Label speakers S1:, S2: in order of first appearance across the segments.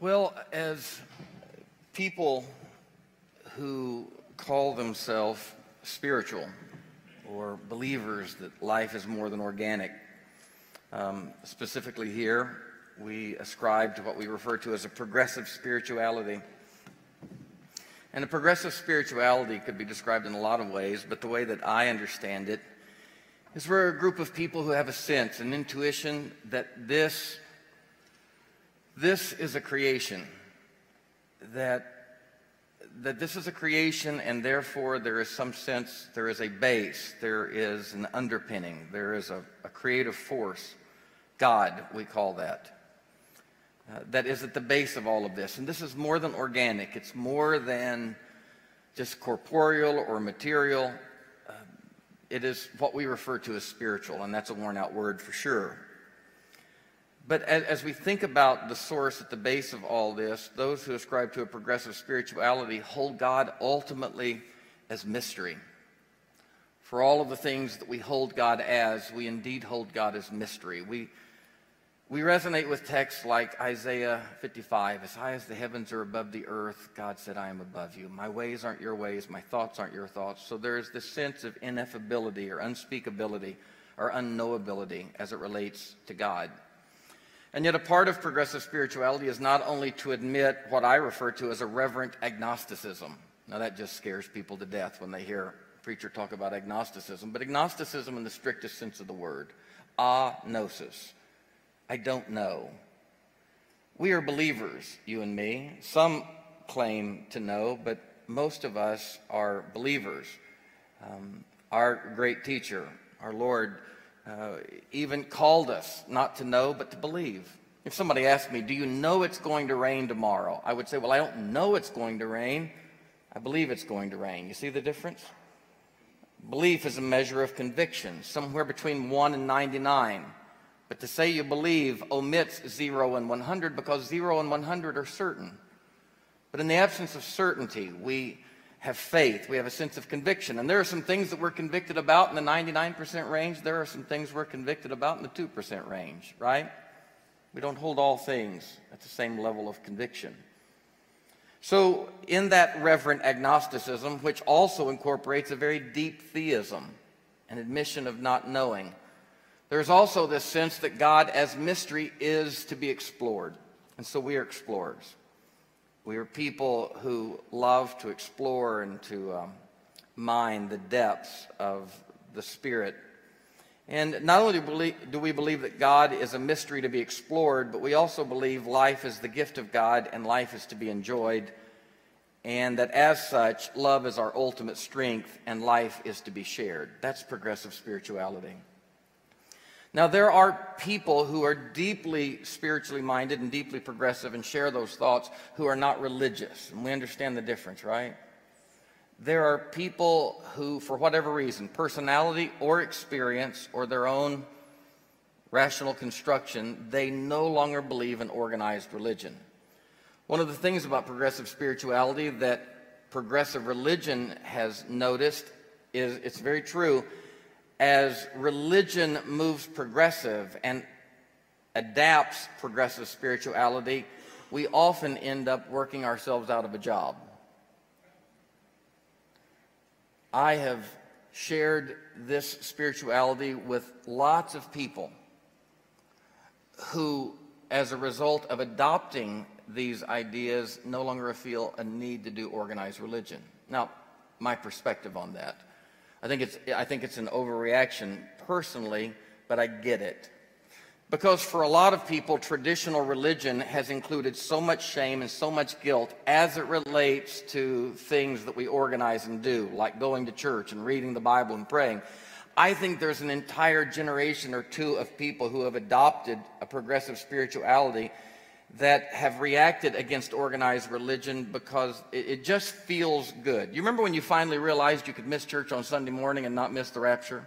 S1: Well, as people who call themselves spiritual or believers that life is more than organic, um, specifically here, we ascribe to what we refer to as a progressive spirituality. And a progressive spirituality could be described in a lot of ways, but the way that I understand it is we're a group of people who have a sense, an intuition that this this is a creation that that this is a creation and therefore there is some sense there is a base there is an underpinning there is a, a creative force god we call that uh, that is at the base of all of this. And this is more than organic it's more than just corporeal or material. Uh, it is what we refer to as spiritual and that's a worn out word for sure but as, we think about the source at the base of all this, those who ascribe to a progressive spirituality hold God ultimately as mystery. For all of the things that we hold God as, we indeed hold God as mystery. We, we resonate with texts like Isaiah 55 As high as the heavens are above the earth, God said, I am above you. My ways aren't your ways, my thoughts aren't your thoughts. So there's this sense of ineffability or unspeakability or unknowability as it relates to God. And yet, a part of progressive spirituality is not only to admit what I refer to as a reverent agnosticism. Now, that just scares people to death when they hear a preacher talk about agnosticism, but agnosticism in the strictest sense of the word agnosis. I don't know. We are believers, you and me. Some claim to know, but most of us are believers. Um, our great teacher, our Lord, uh, even called us not to know but to believe. If somebody asked me, Do you know it's going to rain tomorrow? I would say, Well, I don't know it's going to rain. I believe it's going to rain. You see the difference? Belief is a measure of conviction, somewhere between 1 and 99. But to say you believe omits 0 and 100 because 0 and 100 are certain. But in the absence of certainty, we have faith. We have a sense of conviction. And there are some things that we're convicted about in the 99% range. There are some things we're convicted about in the 2% range, right? We don't hold all things at the same level of conviction. So, in that reverent agnosticism, which also incorporates a very deep theism, an admission of not knowing, there's also this sense that God as mystery is to be explored. And so we are explorers. We are people who love to explore and to um, mine the depths of the Spirit. And not only do we believe that God is a mystery to be explored, but we also believe life is the gift of God and life is to be enjoyed. And that as such, love is our ultimate strength and life is to be shared. That's progressive spirituality. Now, there are people who are deeply spiritually minded and deeply progressive and share those thoughts who are not religious. And we understand the difference, right? There are people who, for whatever reason, personality or experience or their own rational construction, they no longer believe in organized religion. One of the things about progressive spirituality that progressive religion has noticed is it's very true as religion moves progressive and adapts progressive spirituality, we often end up working ourselves out of a job. I have shared this spirituality with lots of people who, as a result of adopting these ideas, no longer feel a need to do organized religion. Now, my perspective on that. I think it's, I think it's an overreaction personally, but I get it. Because for a lot of people, traditional religion has included so much shame and so much guilt as it relates to things that we organize and do, like going to church and reading the Bible and praying. I think there's an entire generation or two of people who have adopted a progressive spirituality that have reacted against organized religion because it, it, just feels good. You remember when you finally realized you could miss church on Sunday morning and not miss the rapture?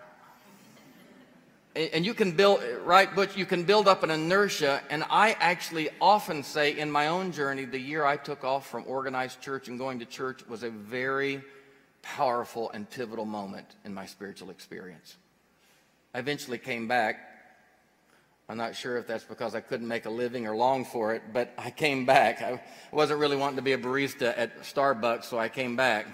S1: And you can build, right, but you can build up an inertia. And I actually often say in my own journey, the year I took off from organized church and going to church was a very powerful and pivotal moment in my spiritual experience. I eventually came back I'm not sure if that's because I couldn't make a living or long for it, but I came back. I wasn't really wanting to be a barista at Starbucks, so I came back.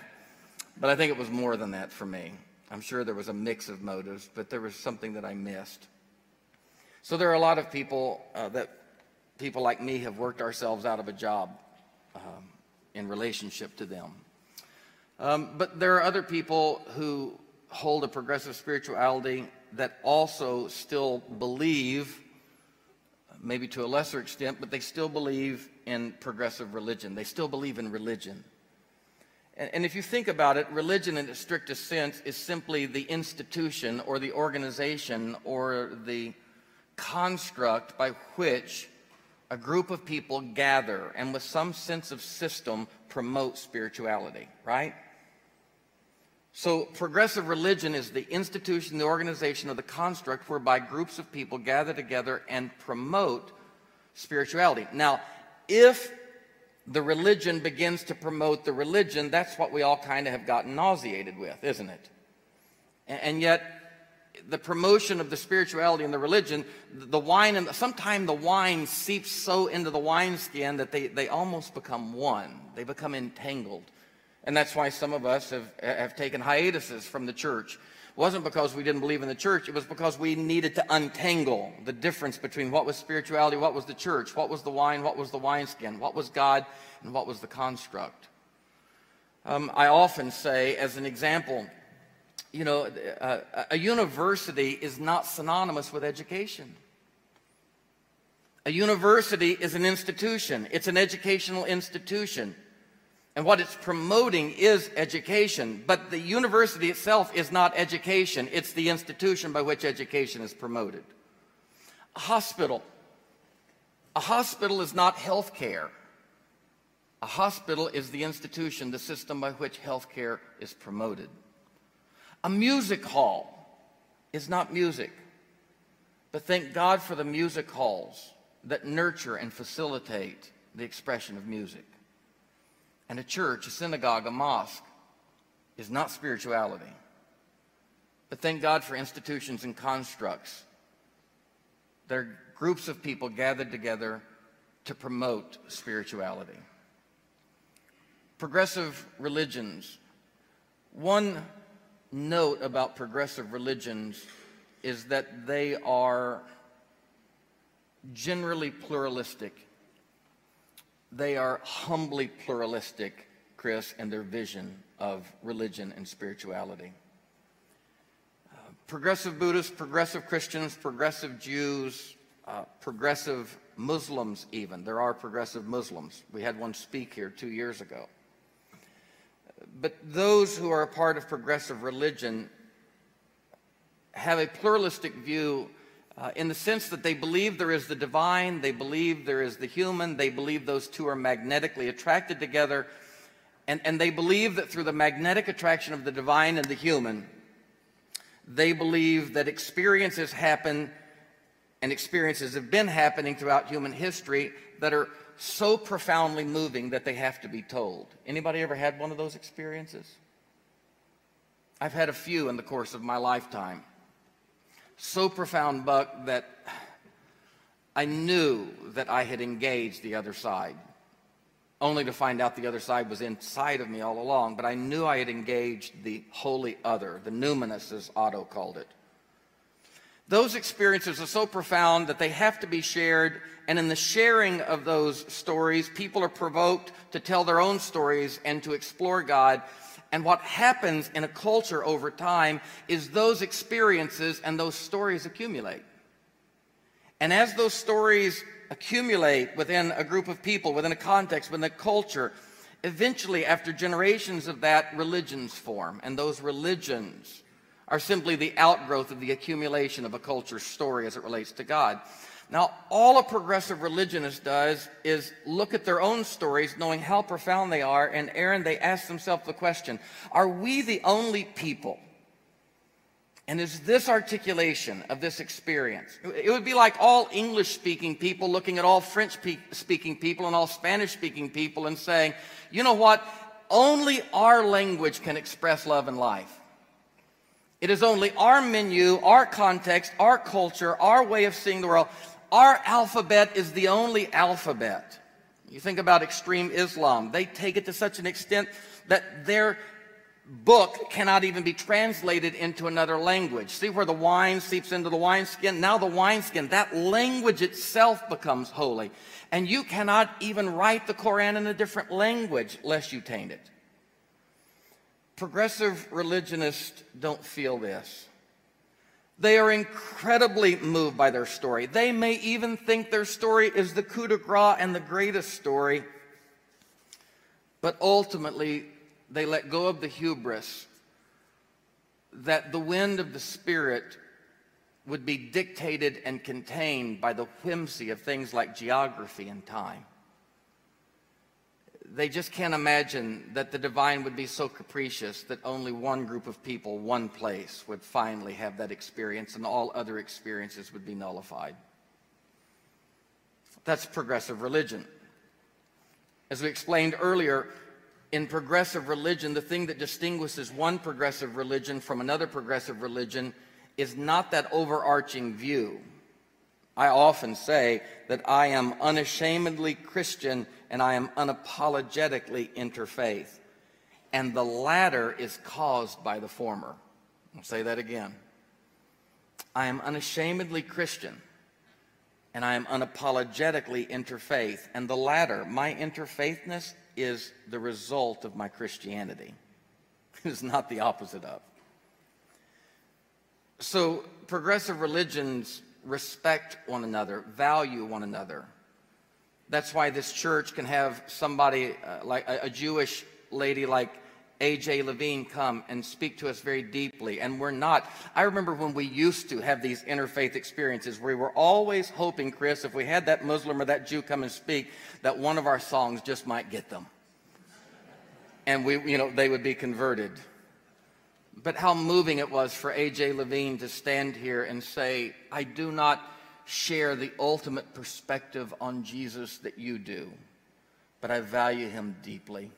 S1: But I think it was more than that for me. I'm sure there was a mix of motives, but there was something that I missed. So there are a lot of people uh, that people like me have worked ourselves out of a job um, in relationship to them. Um, but there are other people who hold a progressive spirituality that also still believe, maybe to a lesser extent, but they still believe in progressive religion. They still believe in religion. And, and if you think about it, religion in its strictest sense is simply the institution or the organization or the construct by which a group of people gather and with some sense of system promote spirituality, right? So, progressive religion is the institution, the organization, or the construct whereby groups of people gather together and promote spirituality. Now, if the religion begins to promote the religion, that's what we all kind of have gotten nauseated with, isn't it? And yet, the promotion of the spirituality and the religion, the wine and sometimes the wine seeps so into the wineskin that they, they almost become one. They become entangled. And that's why some of us have, have taken hiatuses from the church. It wasn't because we didn't believe in the church, it was because we needed to untangle the difference between what was spirituality, what was the church, what was the wine, what was the wineskin, what was God, and what was the construct. Um, I often say, as an example, you know, uh, a university is not synonymous with education. A university is an institution, it's an educational institution. And what it's promoting is education. But the university itself is not education, it's the institution by which education is promoted. A hospital. A hospital is not health care. A hospital is the institution, the system by which health care is promoted. A music hall is not music, but thank God for the music halls that nurture and facilitate the expression of music. And a church, a synagogue, a mosque is not spirituality. But thank God for institutions and constructs. They're groups of people gathered together to promote spirituality. Progressive religions. One note about progressive religions is that they are generally pluralistic. They are humbly pluralistic, Chris, in their vision of religion and spirituality. Uh, progressive Buddhists, progressive Christians, progressive Jews, uh, progressive Muslims, even. There are progressive Muslims. We had one speak here two years ago. But those who are a part of progressive religion have a pluralistic view uh, in the sense that they believe there is the divine, they believe there is the human, they believe those two are magnetically attracted together, and, and they believe that through the magnetic attraction of the divine and the human, they believe that experiences happen and experiences have been happening throughout human history that are so profoundly moving that they have to be told. Anybody ever had one of those experiences? I've had a few in the course of my lifetime. So profound, Buck, that I knew that I had engaged the other side, only to find out the other side was inside of me all along. But I knew I had engaged the holy other, the numinous, as Otto called it. Those experiences are so profound that they have to be shared. And in the sharing of those stories, people are provoked to tell their own stories and to explore God. And what happens in a culture over time is those experiences and those stories accumulate. And as those stories accumulate within a group of people, within a context, within a culture, eventually, after generations of that, religions form. And those religions are simply the outgrowth of the accumulation of a culture's story as it relates to God. Now, all a progressive religionist does is look at their own stories, knowing how profound they are, and Aaron, they ask themselves the question Are we the only people? And is this articulation of this experience? It would be like all English speaking people looking at all French speaking people and all Spanish speaking people and saying, you know what? Only our language can express love and life. It is only our menu, our context, our culture, our way of seeing the world. Our alphabet is the only alphabet. You think about extreme Islam, they take it to such an extent that their book cannot even be translated into another language. See where the wine seeps into the wineskin? Now the wineskin, that language itself becomes holy. And you cannot even write the Koran in a different language lest you taint it. Progressive religionists don't feel this. They are incredibly moved by their story. They may even think their story is the coup de grace and the greatest story. But ultimately, they let go of the hubris that the wind of the Spirit would be dictated and contained by the whimsy of things like geography and time they just can't imagine that the divine would be so capricious that only one group of people, one place, would finally have that experience and all other experiences would be nullified. That's progressive religion. As we explained earlier, in progressive religion, the thing that distinguishes one progressive religion from another progressive religion is not that overarching view. I often say that I am unashamedly Christian and I am unapologetically interfaith. And the latter is caused by the former. I'll say that again. I am unashamedly Christian and I am unapologetically interfaith. And the latter, my interfaithness, is the result of my Christianity. It is not the opposite of. So, progressive religions respect one another, value one another. That's why this church can have somebody uh, like a, a Jewish lady like A.J. Levine come and speak to us very deeply. And we're not. I remember when we used to have these interfaith experiences we were always hoping, Chris, if we had that Muslim or that Jew come and speak, that one of our songs just might get them. And we, you know, they would be converted. But how moving it was for A.J. Levine to stand here and say, I do not share the ultimate perspective on Jesus that you do, but I value him deeply.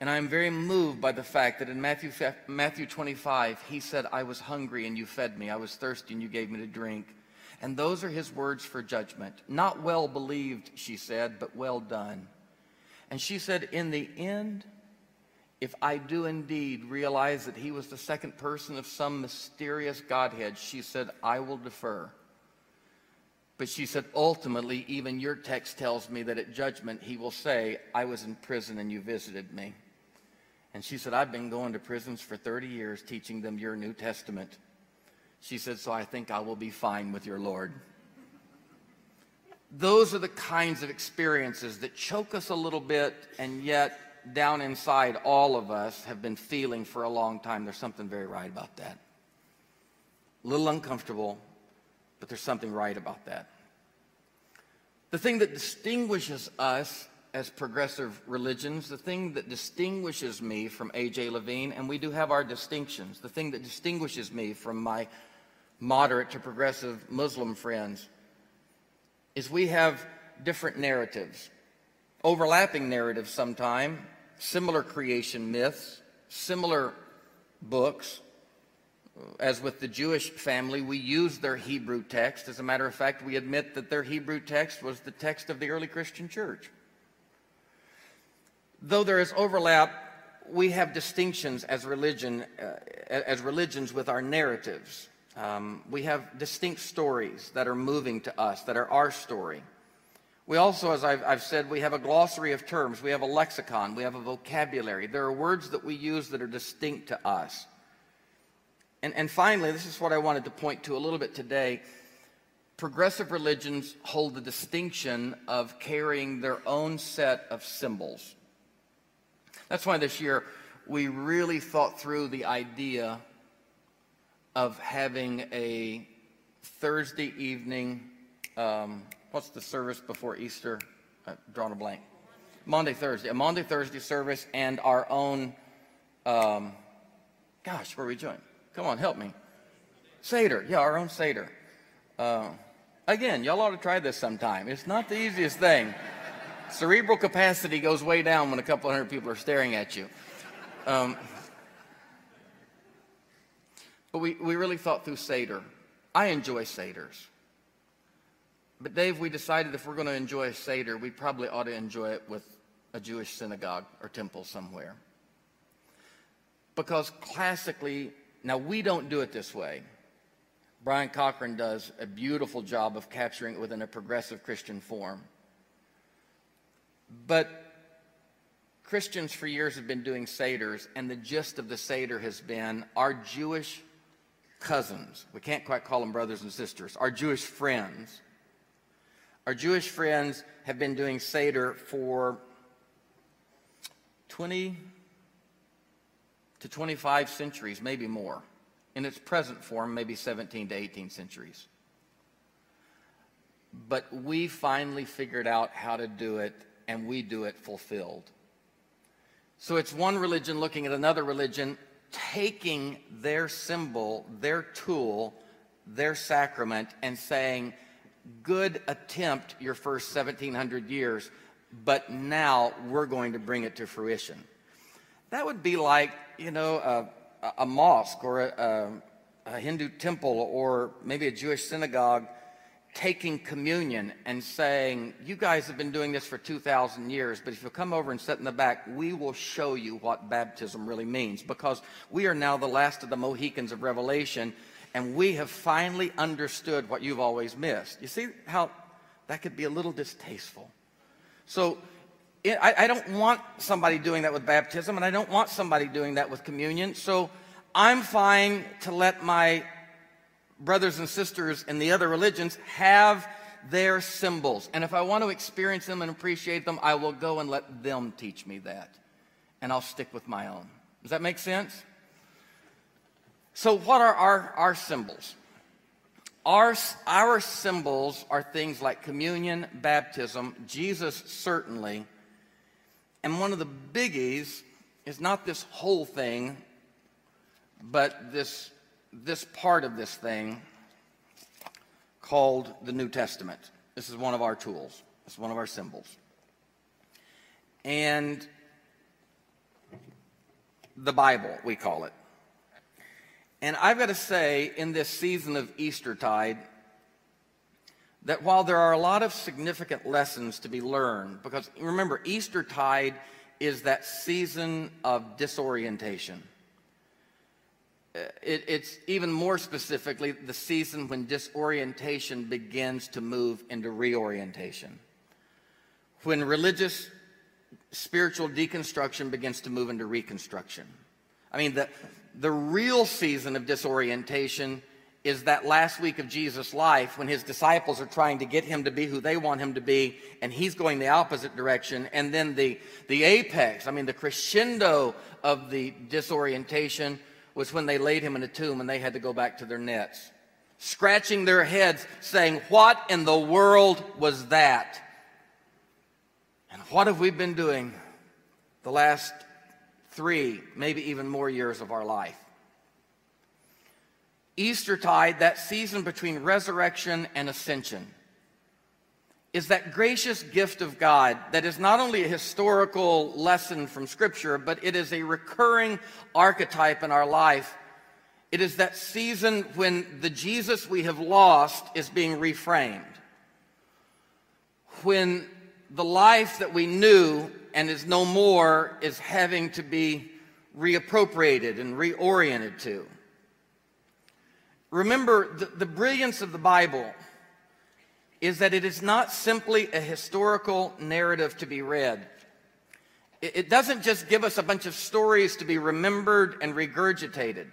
S1: And I am very moved by the fact that in Matthew, Matthew 25, he said, I was hungry and you fed me. I was thirsty and you gave me to drink. And those are his words for judgment. Not well believed, she said, but well done. And she said, In the end, if I do indeed realize that he was the second person of some mysterious Godhead, she said, I will defer. But she said, ultimately, even your text tells me that at judgment he will say, I was in prison and you visited me. And she said, I've been going to prisons for 30 years teaching them your New Testament. She said, So I think I will be fine with your Lord. Those are the kinds of experiences that choke us a little bit, and yet down inside, all of us have been feeling for a long time there's something very right about that. A little uncomfortable, but there's something right about that. The thing that distinguishes us as progressive religions, the thing that distinguishes me from A.J. Levine, and we do have our distinctions, the thing that distinguishes me from my moderate to progressive Muslim friends, is we have different narratives, overlapping narratives sometime, similar creation myths, similar books, as with the Jewish family, we use their Hebrew text. As a matter of fact, we admit that their Hebrew text was the text of the early Christian church. Though there is overlap, we have distinctions as religion, uh, as religions with our narratives. Um, we have distinct stories that are moving to us, that are our story. We also, as I've, I've, said, we have a glossary of terms. We have a lexicon. We have a vocabulary. There are words that we use that are distinct to us. And, and finally, this is what I wanted to point to a little bit today. Progressive religions hold the distinction of carrying their own set of symbols. That's why this year we really thought through the idea of having a Thursday evening, um, what's the service before Easter? I've drawn a blank. Monday, Thursday, a Monday, Thursday service, and our own, um, gosh, where are we joined? Come on, help me. Seder. Yeah, our own Seder. Uh, again, y'all ought to try this sometime. It's not the easiest thing. Cerebral capacity goes way down when a couple hundred people are staring at you. Um, But we, we really thought through Seder. I enjoy Seders. But Dave, we decided if we're going to enjoy a Seder, we probably ought to enjoy it with a Jewish synagogue or temple somewhere. Because classically, now we don't do it this way. Brian Cochran does a beautiful job of capturing it within a progressive Christian form. But Christians for years have been doing Seders, and the gist of the Seder has been our Jewish cousins, we can't quite call them brothers and sisters, our Jewish friends. Our Jewish friends have been doing Seder for 20 to 25 centuries, maybe more. In its present form, maybe 17 to 18 centuries. But we finally figured out how to do it, and we do it fulfilled. So it's one religion looking at another religion, taking their symbol, their tool, their sacrament, and saying, Good attempt your first 1700 years, but now we're going to bring it to fruition. That would be like, you know, a, a mosque or a, a, Hindu temple or maybe a Jewish synagogue taking communion and saying, You guys have been doing this for 2,000 years, but if you come over and sit in the back, we will show you what baptism really means because we are now the last of the Mohicans of Revelation and we have finally understood what you've always missed. You see how that could be a little distasteful. So it, I, I don't want somebody doing that with baptism, and I don't want somebody doing that with communion. So I'm fine to let my brothers and sisters in the other religions have their symbols. And if I want to experience them and appreciate them, I will go and let them teach me that. And I'll stick with my own. Does that make sense? So, what are our, our symbols? Our, our symbols are things like communion, baptism, Jesus certainly. And one of the biggies is not this whole thing, but this, this part of this thing called the New Testament. This is one of our tools, it's one of our symbols. And the Bible, we call it. And I've got to say, in this season of Eastertide, that while there are a lot of significant lessons to be learned, because remember, Eastertide is that season of disorientation. It, it's even more specifically the season when disorientation begins to move into reorientation. When religious, spiritual deconstruction begins to move into reconstruction. I mean, the, the real season of disorientation is that last week of Jesus' life when his disciples are trying to get him to be who they want him to be, and he's going the opposite direction. And then the, the apex, I mean, the crescendo of the disorientation was when they laid him in a tomb and they had to go back to their nets, scratching their heads, saying, What in the world was that? And what have we been doing the last three, maybe even more years of our life. Eastertide, that season between resurrection and ascension, is that gracious gift of God that is not only a historical lesson from Scripture, but it is a recurring archetype in our life. It is that season when the Jesus we have lost is being reframed. When the life that we knew and is no more is having to be reappropriated and reoriented to. Remember, the, the brilliance of the Bible is that it is not simply a historical narrative to be read. It, it doesn't just give us a bunch of stories to be remembered and regurgitated.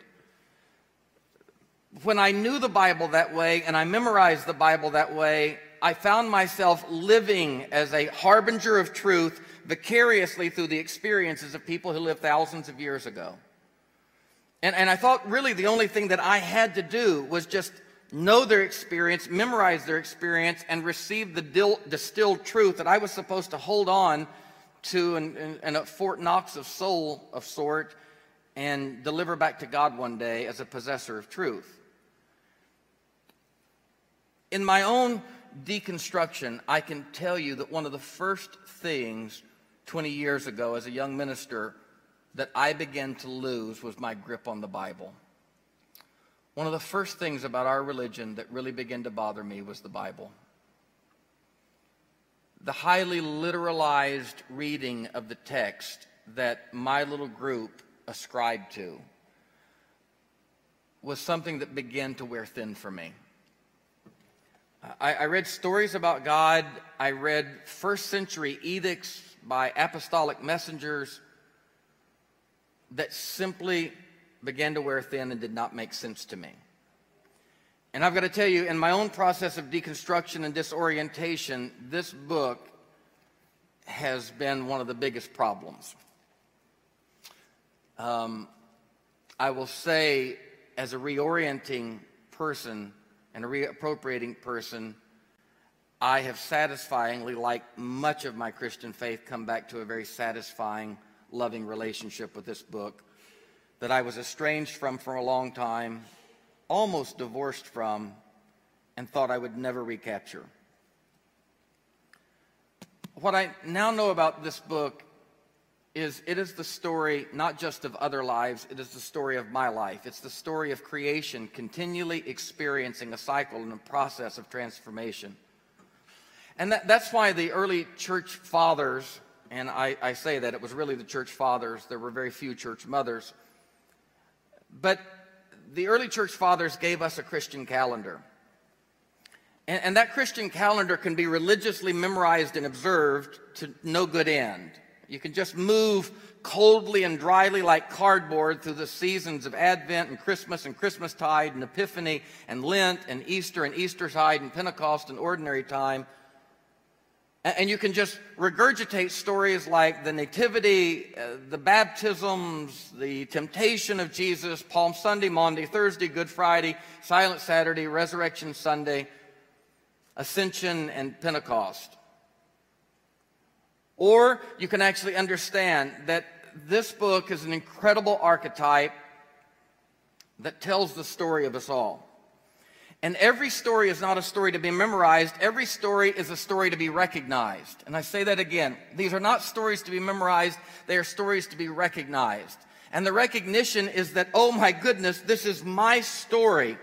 S1: When I knew the Bible that way and I memorized the Bible that way, I found myself living as a harbinger of truth vicariously through the experiences of people who lived thousands of years ago. And, and I thought really the only thing that I had to do was just know their experience, memorize their experience, and receive the dil- distilled truth that I was supposed to hold on to in, a Fort Knox of soul of sort and deliver back to God one day as a possessor of truth. In my own deconstruction, I can tell you that one of the first things 20 years ago as a young minister that I began to lose was my grip on the Bible. one of the first things about our religion that really began to bother me was the Bible. The highly literalized reading of the text that my little group ascribed to was something that began to wear thin for me. I, I, read stories about God. I read first century edicts by apostolic messengers that simply began to wear thin and did not make sense to me. And I've got to tell you, in my own process of deconstruction and disorientation, this book has been one of the biggest problems. Um, I will say, as a reorienting person and a reappropriating person, I have satisfyingly, like much of my Christian faith, come back to a very satisfying, loving relationship with this book that I was estranged from for a long time, almost divorced from, and thought I would never recapture. What I now know about this book is it is the story not just of other lives, it is the story of my life. It's the story of creation continually experiencing a cycle and a process of transformation. And that, that's why the early church fathers, and I, I say that it was really the church fathers, there were very few church mothers, but the early church fathers gave us a Christian calendar. And, and, that Christian calendar can be religiously memorized and observed to no good end. You can just move coldly and dryly like cardboard through the seasons of Advent and Christmas and Christmastide and Epiphany and Lent and Easter and Eastertide and Pentecost and ordinary time and you can just regurgitate stories like the Nativity, uh, the baptisms, the temptation of Jesus, Palm Sunday, Maundy, Thursday, Good Friday, Silent Saturday, Resurrection Sunday, Ascension, and Pentecost. Or you can actually understand that this book is an incredible archetype that tells the story of us all. And every story is not a story to be memorized. Every story is a story to be recognized. And I say that again. These are not stories to be memorized. They are stories to be recognized. And the recognition is that, oh my goodness, this is my story.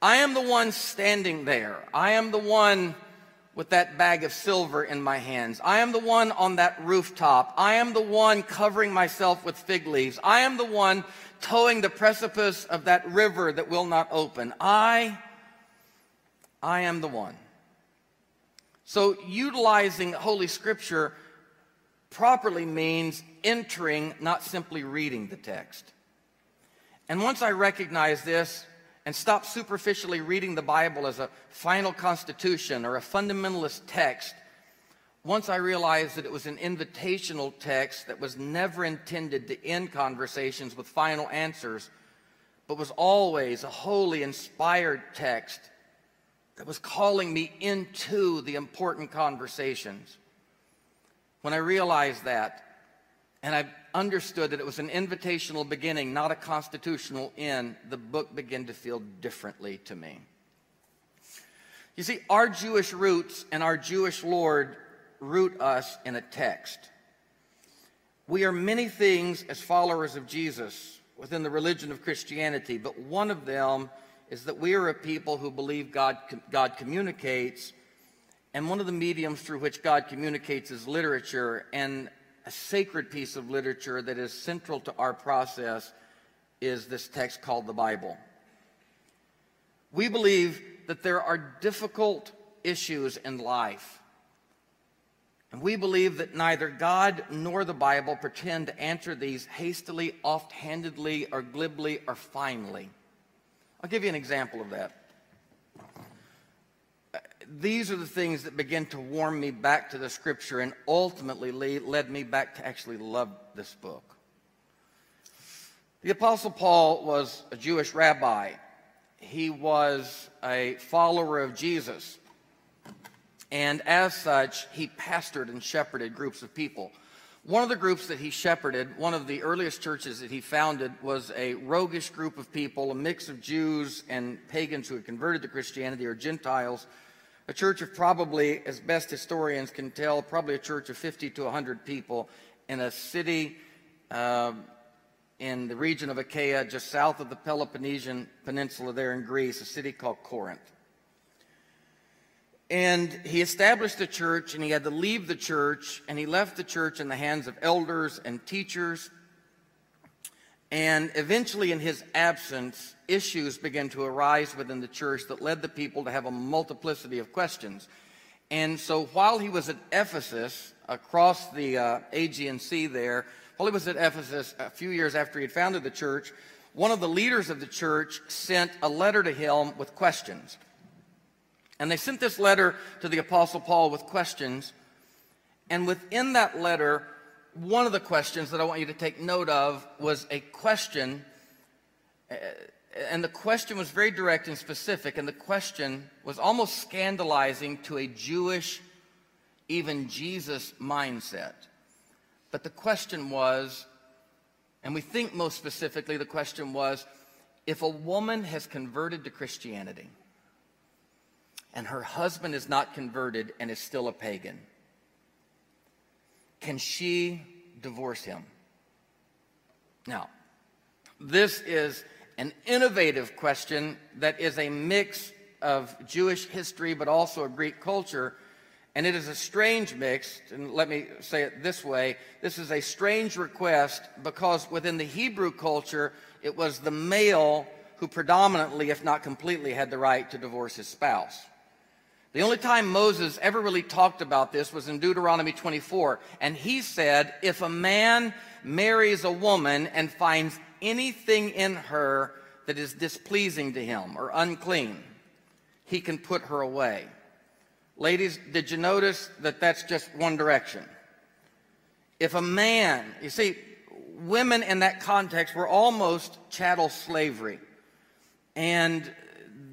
S1: I am the one standing there. I am the one with that bag of silver in my hands. I am the one on that rooftop. I am the one covering myself with fig leaves. I am the one toeing the precipice of that river that will not open. I I am the one. So, utilizing Holy Scripture properly means entering, not simply reading the text. And once I recognize this and stop superficially reading the Bible as a final constitution or a fundamentalist text, once I realized that it was an invitational text that was never intended to end conversations with final answers, but was always a holy, inspired text that was calling me into the important conversations. When I realized that, and I understood that it was an invitational beginning, not a constitutional end, the book began to feel differently to me. You see, our Jewish roots and our Jewish Lord root us in a text. We are many things as followers of Jesus within the religion of Christianity, but one of them is that we are a people who believe God, God communicates, and one of the mediums through which God communicates is literature, and a sacred piece of literature that is central to our process is this text called the Bible. We believe that there are difficult issues in life. And we believe that neither God nor the Bible pretend to answer these hastily, offhandedly, or glibly, or finely. I'll give you an example of that. These are the things that begin to warm me back to the scripture and ultimately led me back to actually love this book. The Apostle Paul was a Jewish rabbi. He was a follower of Jesus. And as such, he pastored and shepherded groups of people. One of the groups that he shepherded, one of the earliest churches that he founded, was a roguish group of people, a mix of Jews and pagans who had converted to Christianity or Gentiles. A church of probably, as best historians can tell, probably a church of 50 to 100 people in a city uh, in the region of Achaia, just south of the Peloponnesian Peninsula there in Greece, a city called Corinth. And he established a church, and he had to leave the church, and he left the church in the hands of elders and teachers. And eventually, in his absence, issues began to arise within the church that led the people to have a multiplicity of questions. And so, while he was at Ephesus, across the uh, Aegean Sea there, while he was at Ephesus a few years after he had founded the church, one of the leaders of the church sent a letter to him with questions. And they sent this letter to the Apostle Paul with questions. And within that letter, one of the questions that I want you to take note of was a question, uh, and the question was very direct and specific, and the question was almost scandalizing to a Jewish, even Jesus mindset. But the question was, and we think most specifically, the question was if a woman has converted to Christianity and her husband is not converted and is still a pagan, can she divorce him? Now, this is an innovative question that is a mix of Jewish history but also a Greek culture and it is a strange mix, and let me say it this way this is a strange request because within the Hebrew culture, it was the male who predominantly, if not completely, had the right to divorce his spouse. The only time Moses ever really talked about this was in Deuteronomy 24, and he said, If a man marries a woman and finds anything in her that is displeasing to him or unclean, he can put her away. Ladies, did you notice that that's just one direction? If a man, you see, women in that context were almost chattel slavery. And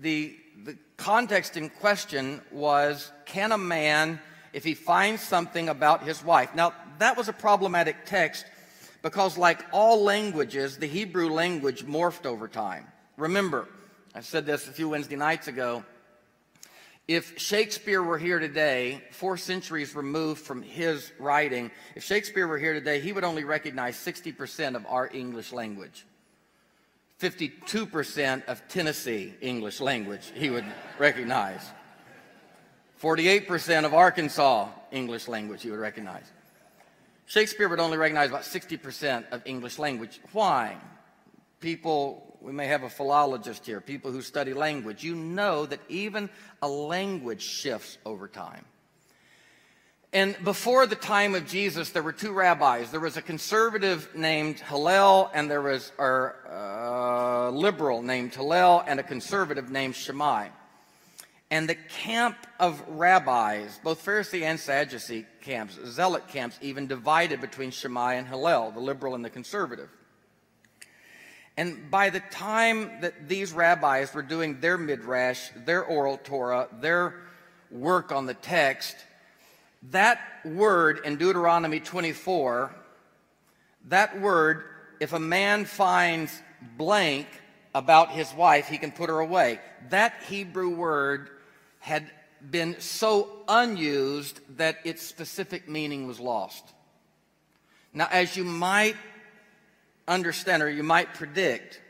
S1: the, context in question was can a man, if he finds something about his wife? Now, that was a problematic text because, like all languages, the Hebrew language morphed over time. Remember, I said this a few Wednesday nights ago. If Shakespeare were here today, four centuries removed from his writing, if Shakespeare were here today, he would only recognize 60% of our English language. 52% of Tennessee English language he would recognize. 48% of Arkansas English language he would recognize. Shakespeare would only recognize about 60% of English language. Why? People we may have a philologist here, people who study language, you know that even a language shifts over time. And before the time of Jesus, there were two rabbis. There was a conservative named Hillel, and there was a uh, liberal named Hillel, and a conservative named Shammai. And the camp of rabbis, both Pharisee and Sadducee camps, zealot camps, even divided between Shammai and Hillel, the liberal and the conservative. And by the time that these rabbis were doing their midrash, their oral Torah, their work on the text, that word in Deuteronomy 24, that word, if a man finds blank about his wife, he can put her away. That Hebrew word had been so unused that its specific meaning was lost. Now, as you might understand, or you might predict,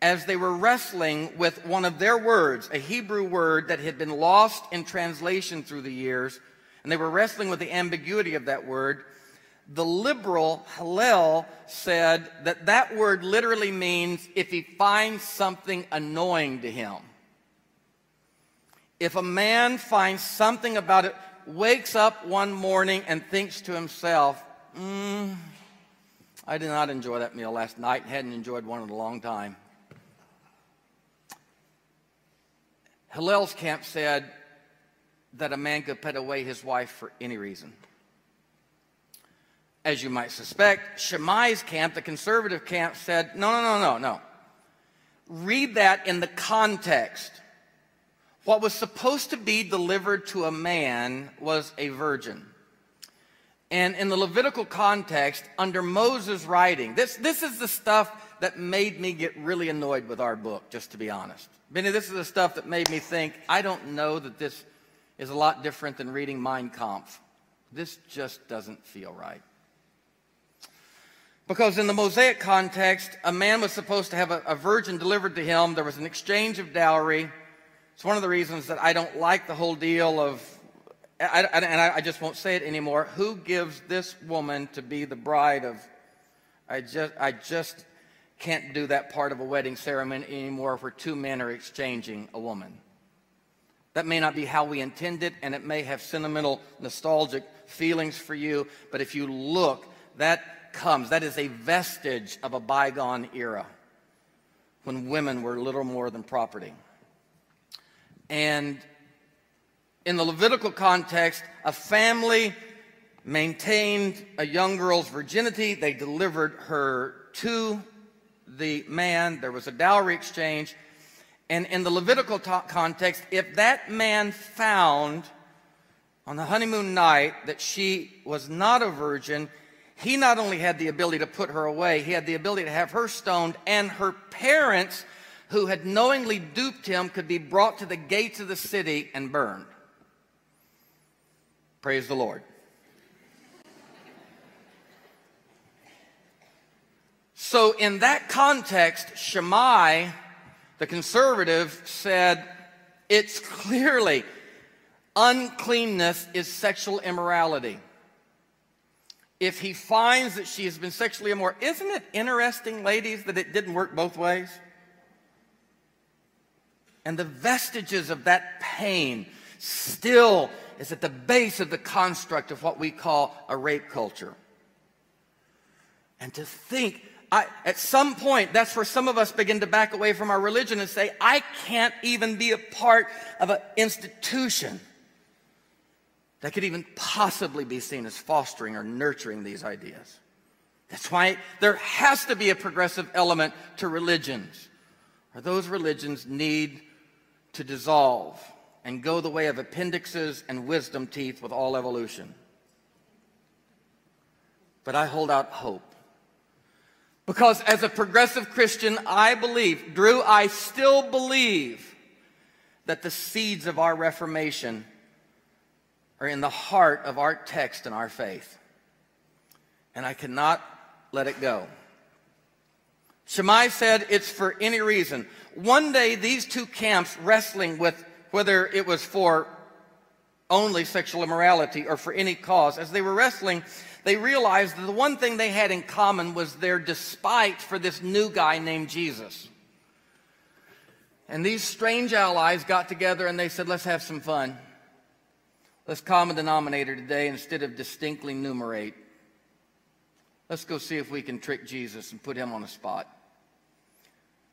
S1: as they were wrestling with one of their words, a Hebrew word that had been lost in translation through the years, and they were wrestling with the ambiguity of that word, the liberal Hillel said that that word literally means if he finds something annoying to him. If a man finds something about it, wakes up one morning and thinks to himself, mm, I did not enjoy that meal last night. Hadn't enjoyed one in a long time. Hillel's camp said that a man could put away his wife for any reason. As you might suspect, Shammai's camp, the conservative camp, said, no, no, no, no, no. Read that in the context. What was supposed to be delivered to a man was a virgin. And in the Levitical context, under Moses' writing, this, this is the stuff that made me get really annoyed with our book, just to be honest. Benny, this is the stuff that made me think, I don't know that this is a lot different than reading Mein Kampf. This just doesn't feel right. Because in the Mosaic context, a man was supposed to have a, a, virgin delivered to him. There was an exchange of dowry. It's one of the reasons that I don't like the whole deal of, I, I, and I, I just won't say it anymore. Who gives this woman to be the bride of? I just, I just can't do that part of a wedding ceremony anymore where two men are exchanging a woman. That may not be how we intend it, and it may have sentimental, nostalgic feelings for you, but if you look, that comes. That is a vestige of a bygone era when women were little more than property. And in the Levitical context, a family maintained a young girl's virginity. They delivered her to the man. There was a dowry exchange. And in the Levitical context, if that man found on the honeymoon night that she was not a virgin, he not only had the ability to put her away, he had the ability to have her stoned, and her parents, who had knowingly duped him, could be brought to the gates of the city and burned. Praise the Lord. So, in that context, Shammai, the conservative, said it's clearly uncleanness is sexual immorality if he finds that she has been sexually immoral. Isn't it interesting, ladies, that it didn't work both ways? And the vestiges of that pain still is at the base of the construct of what we call a rape culture. And to think, I, at some point, that's where some of us begin to back away from our religion and say, I can't even be a part of an institution that could even possibly be seen as fostering or nurturing these ideas. That's why there has to be a progressive element to religions, or those religions need to dissolve and go the way of appendixes and wisdom teeth with all evolution. But I hold out hope. Because as a progressive Christian, I believe, Drew, I still believe that the seeds of our Reformation are in the heart of our text and our faith. And I cannot let it go. Shammai said it's for any reason. One day, these two camps wrestling with whether it was for only sexual immorality or for any cause, as they were wrestling, they realized that the one thing they had in common was their despite for this new guy named Jesus. And these strange allies got together and they said, let's have some fun. Let's common denominator today instead of distinctly numerate. Let's go see if we can trick Jesus and put him on the spot.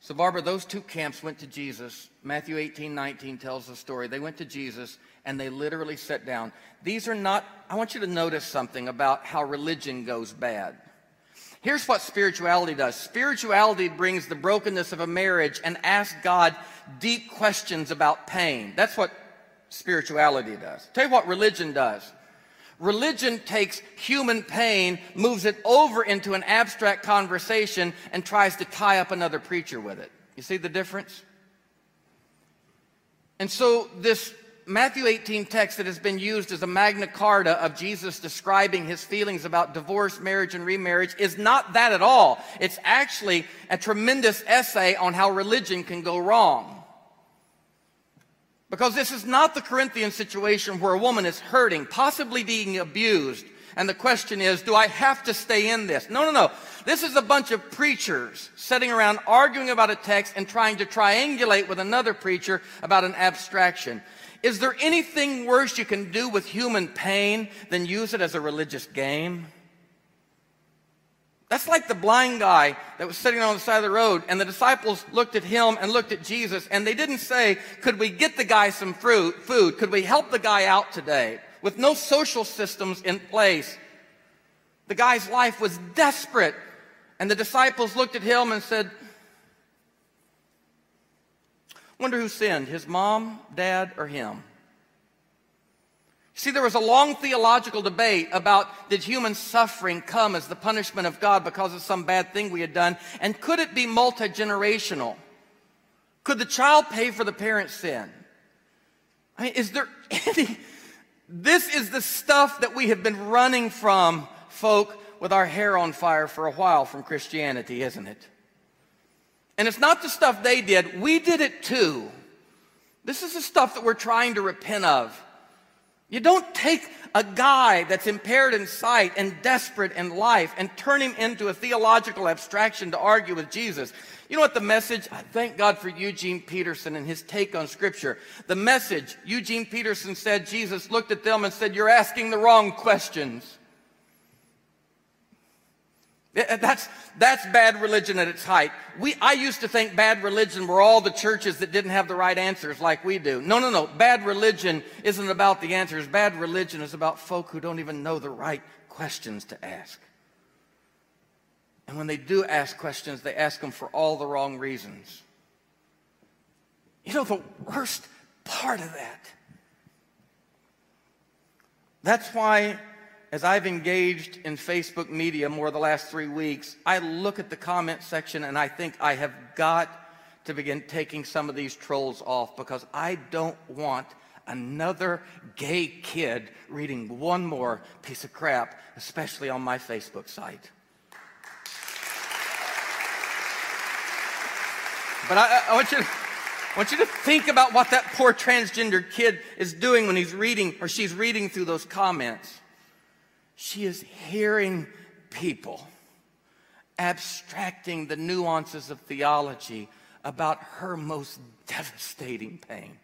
S1: So, Barbara, those two camps went to Jesus. Matthew 18, 19 tells the story. They went to Jesus and they literally sat down. These are not, I want you to notice something about how religion goes bad. Here's what spirituality does spirituality brings the brokenness of a marriage and asks God deep questions about pain. That's what spirituality does. Tell you what religion does. Religion takes human pain, moves it over into an abstract conversation, and tries to tie up another preacher with it. You see the difference? And so, this Matthew 18 text that has been used as a magna carta of Jesus describing his feelings about divorce, marriage, and remarriage is not that at all. It's actually a tremendous essay on how religion can go wrong. Because this is not the Corinthian situation where a woman is hurting, possibly being abused. And the question is, do I have to stay in this? No, no, no. This is a bunch of preachers sitting around arguing about a text and trying to triangulate with another preacher about an abstraction. Is there anything worse you can do with human pain than use it as a religious game? That's like the blind guy that was sitting on the side of the road, and the disciples looked at him and looked at Jesus, and they didn't say, Could we get the guy some fruit, food? Could we help the guy out today? With no social systems in place. The guy's life was desperate. And the disciples looked at him and said, Wonder who sinned, his mom, dad, or him? See, there was a long theological debate about did human suffering come as the punishment of God because of some bad thing we had done? And could it be multi generational? Could the child pay for the parent's sin? I mean, is there any? This is the stuff that we have been running from, folk, with our hair on fire for a while from Christianity, isn't it? And it's not the stuff they did, we did it too. This is the stuff that we're trying to repent of. You don't take a guy that's impaired in sight and desperate in life and turn him into a theological abstraction to argue with Jesus. You know what the message? I thank God for Eugene Peterson and his take on Scripture. The message, Eugene Peterson said, Jesus looked at them and said, You're asking the wrong questions. Uh, that's, that's bad religion at its height. We, I used to think bad religion were all the churches that didn't have the right answers like we do. No, no, no. Bad religion isn't about the answers. Bad religion is about folk who don't even know the right questions to ask. And when they do ask questions, they ask them for all the wrong reasons. You know, the worst part of that. That's why as I've engaged in Facebook media more the last three weeks, I look at the comment section and I think I have got to begin taking some of these trolls off because I don't want another gay kid reading one more piece of crap, especially on my Facebook site. But I, I, want you to, I want you to think about what that poor transgender kid is doing when he's reading or she's reading through those comments. She is hearing people abstracting the nuances of theology about her most devastating pain.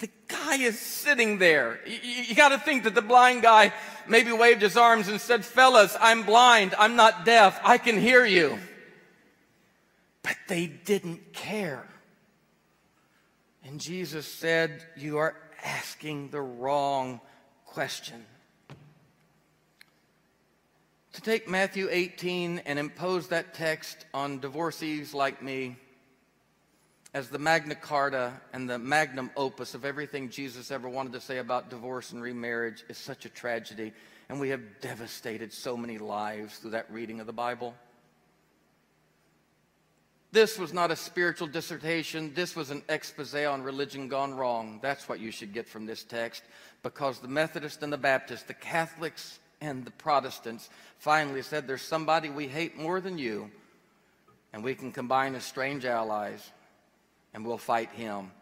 S1: The guy is sitting there. You, you got to think that the blind guy maybe waved his arms and said, Fellas, I'm blind. I'm not deaf. I can hear you. But they didn't care. And Jesus said, You are asking the wrong question to take Matthew 18 and impose that text on divorcees like me as the Magna Carta and the magnum opus of everything Jesus ever wanted to say about divorce and remarriage is such a tragedy. And we have devastated so many lives through that reading of the Bible. This was not a spiritual dissertation. This was an expose on religion gone wrong. That's what you should get from this text because the Methodists and the Baptists, the Catholics and the Protestants finally said, There's somebody we hate more than you, and we can combine as strange allies, and we'll fight him.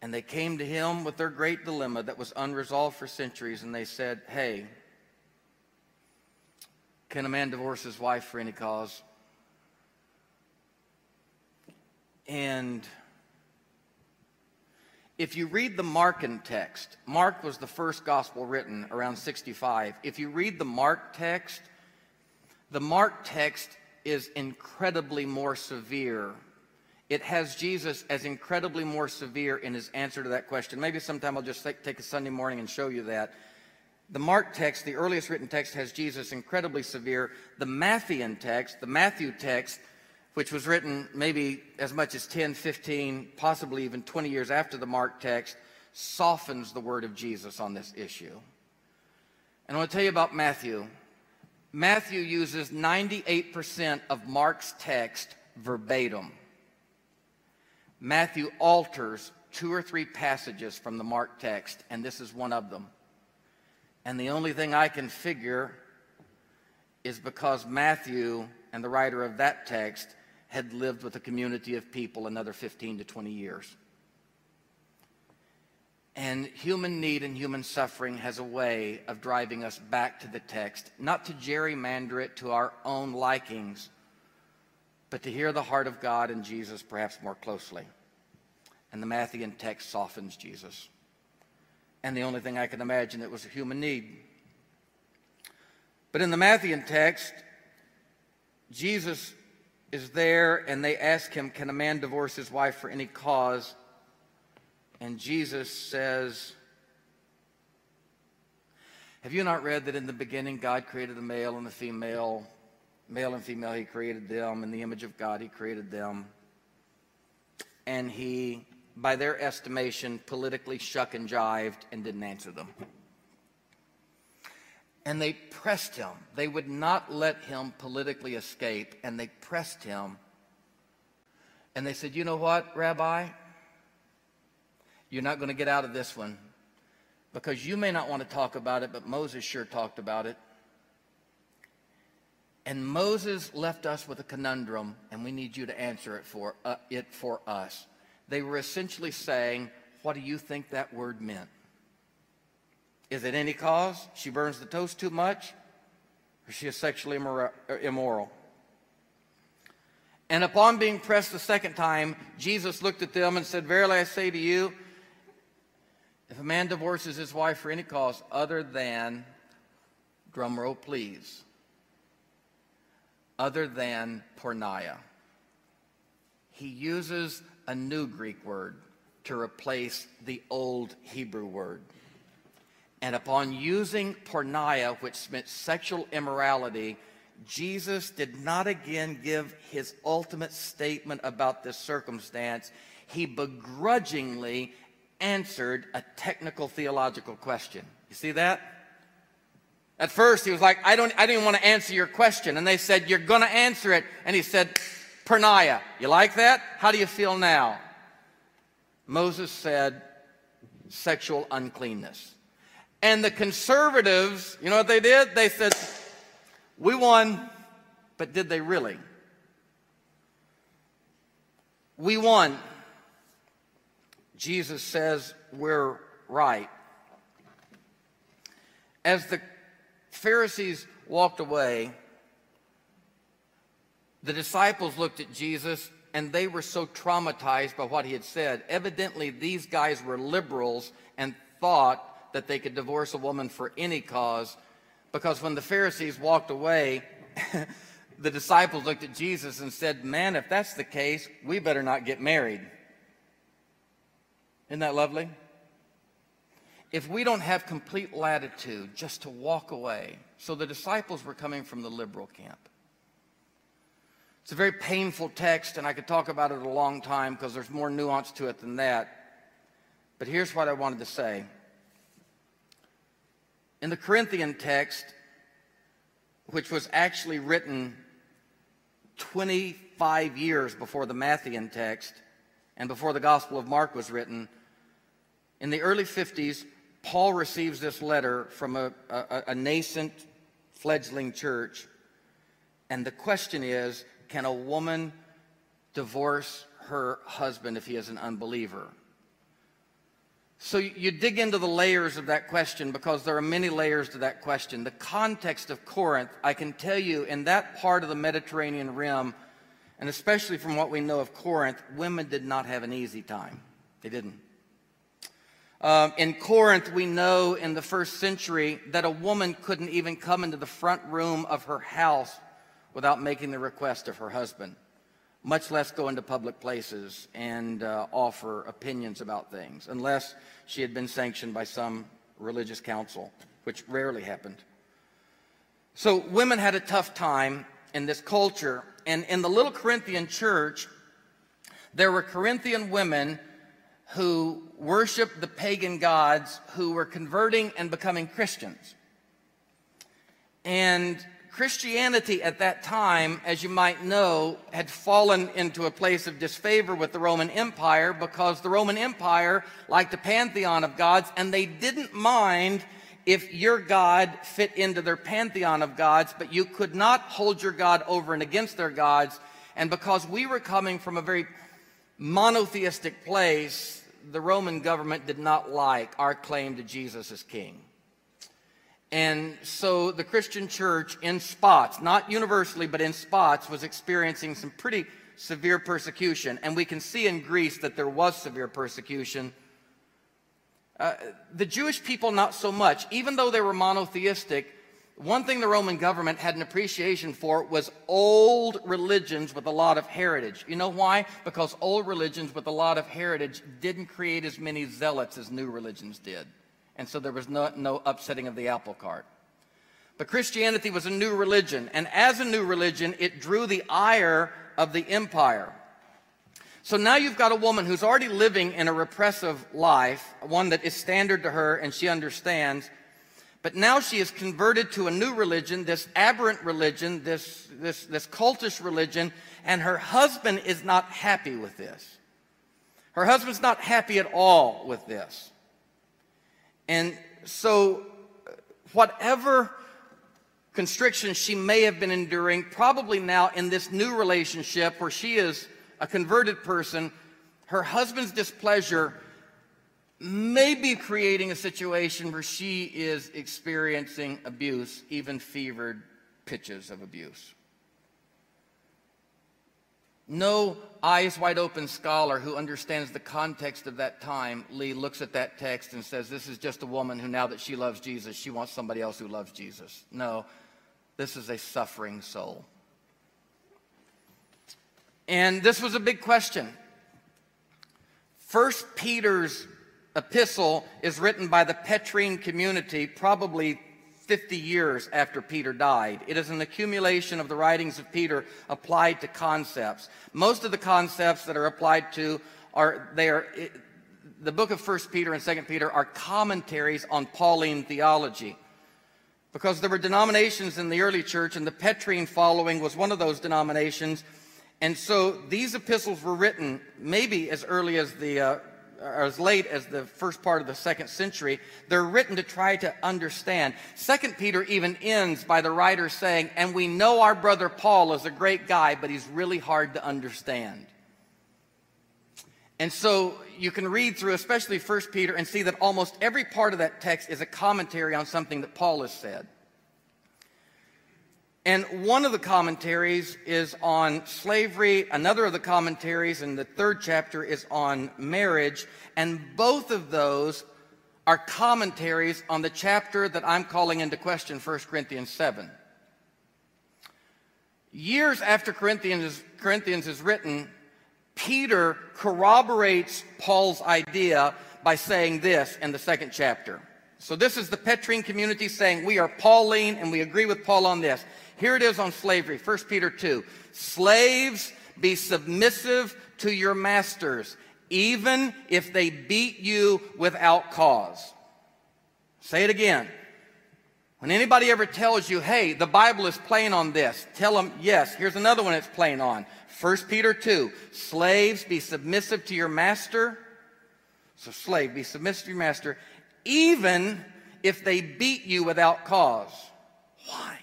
S1: And they came to him with their great dilemma that was unresolved for centuries, and they said, Hey, can a man divorce his wife for any cause? And if you read the Markan text, Mark was the first gospel written around 65. If you read the Mark text, the Mark text is incredibly more severe. It has Jesus as incredibly more severe in his answer to that question. Maybe sometime I'll just take a Sunday morning and show you that. The Mark text, the earliest written text, has Jesus incredibly severe. The Matthean text, the Matthew text, which was written maybe as much as 10, 15, possibly even 20 years after the Mark text, softens the word of Jesus on this issue. And I want to tell you about Matthew. Matthew uses 98% of Mark's text verbatim. Matthew alters two or three passages from the Mark text, and this is one of them. And the only thing I can figure is because Matthew and the writer of that text had lived with a community of people another 15 to 20 years. And human need and human suffering has a way of driving us back to the text, not to gerrymander it to our own likings, but to hear the heart of God and Jesus perhaps more closely. And the Matthean text softens Jesus. And the only thing I can imagine it was a human need. But in the Matthean text, Jesus is there and they ask him, Can a man divorce his wife for any cause? And Jesus says, Have you not read that in the beginning God created the male and the female? Male and female, he created them. In the image of God, he created them. And he, by their estimation, politically shuck and jived and didn't answer them. And they pressed him. They would not let him politically escape, and they pressed him. And they said, You know what, Rabbi? You're not going to get out of this one because you may not want to talk about it, but Moses sure talked about it. And Moses left us with a conundrum, and we need you to answer it for, uh, it for us. They were essentially saying, What do you think that word meant? Is it any cause? She burns the toast too much? Or she is sexually immoral? And upon being pressed the second time, Jesus looked at them and said, Verily I say to you, if a man divorces his wife for any cause other than, drumroll please, other than porneia, he uses a new Greek word to replace the old Hebrew word. And upon using porneia, which meant sexual immorality, Jesus did not again give his ultimate statement about this circumstance. He begrudgingly answered a technical theological question. You see that? At first, he was like, I don't, I didn't want to answer your question. And they said, You're going to answer it. And he said, Porneia. You like that? How do you feel now? Moses said, Sexual uncleanness. And the conservatives, you know what they did? They said, We won, but did they really? We won. Jesus says we're right. As the Pharisees walked away, the disciples looked at Jesus and they were so traumatized by what he had said. Evidently, these guys were liberals and thought that they could divorce a woman for any cause because when the Pharisees walked away, the disciples looked at Jesus and said, Man, if that's the case, we better not get married. Isn't that lovely? If we don't have complete latitude just to walk away, so the disciples were coming from the liberal camp. It's a very painful text, and I could talk about it a long time because there's more nuance to it than that. But here's what I wanted to say. In the Corinthian text, which was actually written 25 years before the Matthean text, and before the Gospel of Mark was written, in the early 50s, Paul receives this letter from a, a, a nascent, fledgling church. And the question is can a woman divorce her husband if he is an unbeliever? So you dig into the layers of that question because there are many layers to that question. The context of Corinth, I can tell you, in that part of the Mediterranean rim, and especially from what we know of Corinth, women did not have an easy time. They didn't. Um, in Corinth, we know in the first century that a woman couldn't even come into the front room of her house without making the request of her husband, much less go into public places and uh, offer opinions about things, unless she had been sanctioned by some religious council, which rarely happened. So women had a tough time in this culture, and in the little Corinthian church, there were Corinthian women who worshiped the pagan gods who were converting and becoming Christians. And Christianity at that time, as you might know, had fallen into a place of disfavor with the Roman Empire because the Roman Empire liked a pantheon of gods and they didn't mind if your God fit into their pantheon of gods, but you could not hold your God over and against their gods. And because we were coming from a very monotheistic place, the Roman government did not like our claim to Jesus as king. And so the Christian church, in spots, not universally, but in spots, was experiencing some pretty severe persecution. And we can see in Greece that there was severe persecution. Uh, the Jewish people, not so much. Even though they were monotheistic, one thing the Roman government had an appreciation for was old religions with a lot of heritage. You know why? Because old religions with a lot of heritage didn't create as many zealots as new religions did. And so there was no, no upsetting of the apple cart. But Christianity was a new religion, and as a new religion, it drew the ire of the empire. So now you've got a woman who's already living in a repressive life, one that is standard to her and she understands, but now she is converted to a new religion, this aberrant religion, this, this, this cultish religion, and her husband is not happy with this. Her husband's not happy at all with this. And so, whatever constriction she may have been enduring, probably now in this new relationship where she is a converted person, her husband's displeasure may be creating a situation where she is experiencing abuse, even fevered pitches of abuse. No eyes wide open scholar who understands the context of that time, Lee, looks at that text and says, This is just a woman who, now that she loves Jesus, she wants somebody else who loves Jesus. No, this is a suffering soul. And this was a big question. First Peter's epistle is written by the Petrine community, probably 50 years after Peter died. It is an accumulation of the writings of Peter applied to concepts. Most of the concepts that are applied to are they are the book of 1 Peter and 2 Peter are commentaries on Pauline theology. Because there were denominations in the early church, and the Petrine following was one of those denominations. And so these epistles were written maybe as early as the uh, or as late as the first part of the second century, they're written to try to understand. Second Peter even ends by the writer saying, and we know our brother Paul is a great guy, but he's really hard to understand. And so you can read through, especially First Peter, and see that almost every part of that text is a commentary on something that Paul has said. And one of the commentaries is on slavery. Another of the commentaries in the third chapter is on marriage. And both of those are commentaries on the chapter that I'm calling into question, 1 Corinthians 7. Years after Corinthians, Corinthians is written, Peter corroborates Paul's idea by saying this in the second chapter. So this is the Petrine community saying, we are Pauline and we agree with Paul on this. Here it is on slavery, 1 Peter 2. Slaves, be submissive to your masters, even if they beat you without cause. Say it again. When anybody ever tells you, hey, the Bible is playing on this, tell them, yes, here's another one it's playing on. 1 Peter 2. Slaves, be submissive to your master. So, slave, be submissive to your master, even if they beat you without cause. Why?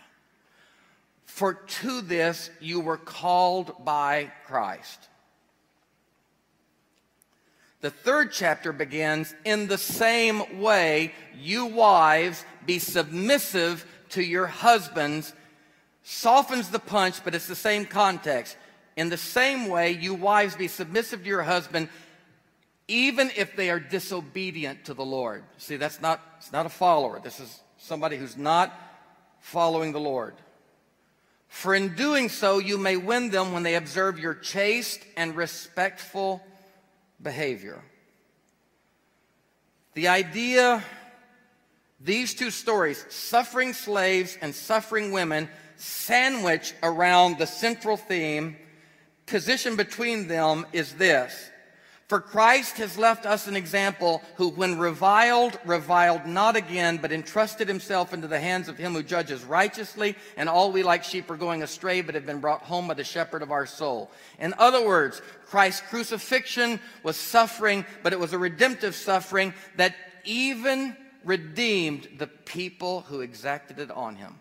S1: For to this you were called by Christ. The third chapter begins in the same way, you wives, be submissive to your husbands. Softens the punch, but it's the same context. In the same way, you wives, be submissive to your husband, even if they are disobedient to the Lord. See, that's not, it's not a follower. This is somebody who's not following the Lord. For in doing so, you may win them when they observe your chaste and respectful behavior. The idea, these two stories, suffering slaves and suffering women, sandwich around the central theme, position between them is this for Christ has left us an example who, when reviled, reviled not again, but entrusted himself into the hands of him who judges righteously, and all we like sheep are going astray, but have been brought home by the shepherd of our soul. In other words, Christ's crucifixion was suffering, but it was a redemptive suffering that even redeemed the people who exacted it on him.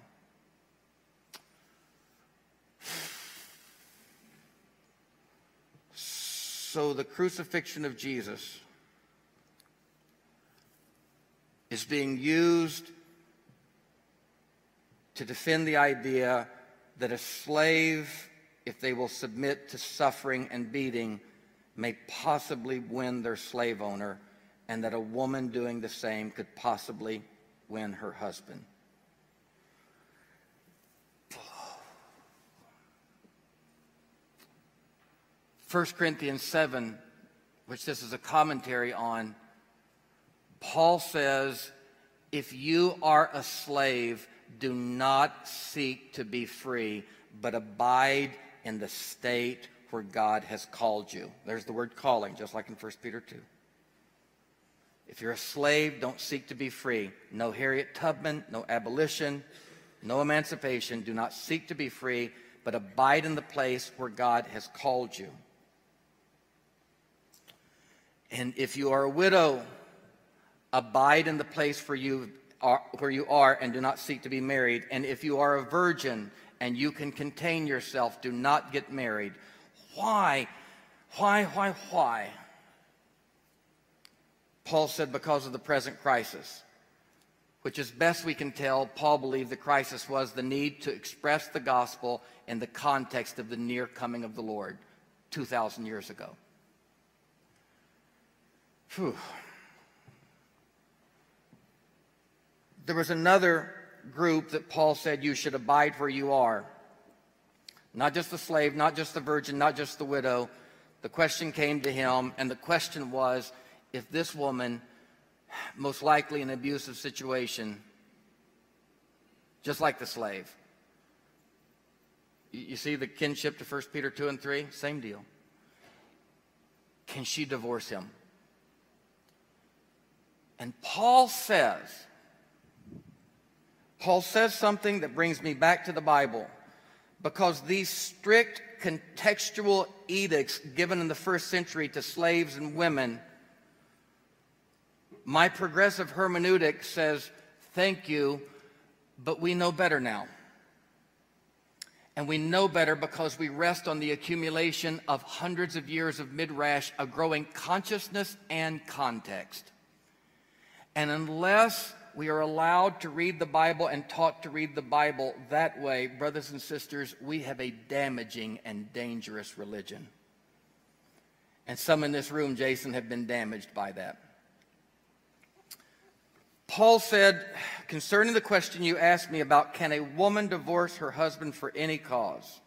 S1: So the crucifixion of Jesus is being used to defend the idea that a slave, if they will submit to suffering and beating, may possibly win their slave owner, and that a woman doing the same could possibly win her husband. 1 Corinthians 7, which this is a commentary on, Paul says, If you are a slave, do not seek to be free, but abide in the state where God has called you. There's the word calling, just like in 1 Peter 2. If you're a slave, don't seek to be free. No Harriet Tubman, no abolition, no emancipation. Do not seek to be free, but abide in the place where God has called you. And if you are a widow, abide in the place for you are, where you are and do not seek to be married. And if you are a virgin and you can contain yourself, do not get married. Why? Why, why, why? Paul said, because of the present crisis, which, as best we can tell, Paul believed the crisis was the need to express the gospel in the context of the near coming of the Lord 2,000 years ago. Whew. There was another group that Paul said you should abide where you are. Not just the slave, not just the virgin, not just the widow. The question came to him, and the question was if this woman, most likely in an abusive situation, just like the slave, you see the kinship to 1 Peter 2 and 3? Same deal. Can she divorce him? And Paul says, Paul says something that brings me back to the Bible because these strict contextual edicts given in the first century to slaves and women, my progressive hermeneutic says, thank you, but we know better now. And we know better because we rest on the accumulation of hundreds of years of midrash, of growing consciousness and context. And unless we are allowed to read the Bible and taught to read the Bible that way, brothers and sisters, we have a damaging and dangerous religion. And some in this room, Jason, have been damaged by that. Paul said, concerning the question you asked me about, can a woman divorce her husband for any cause?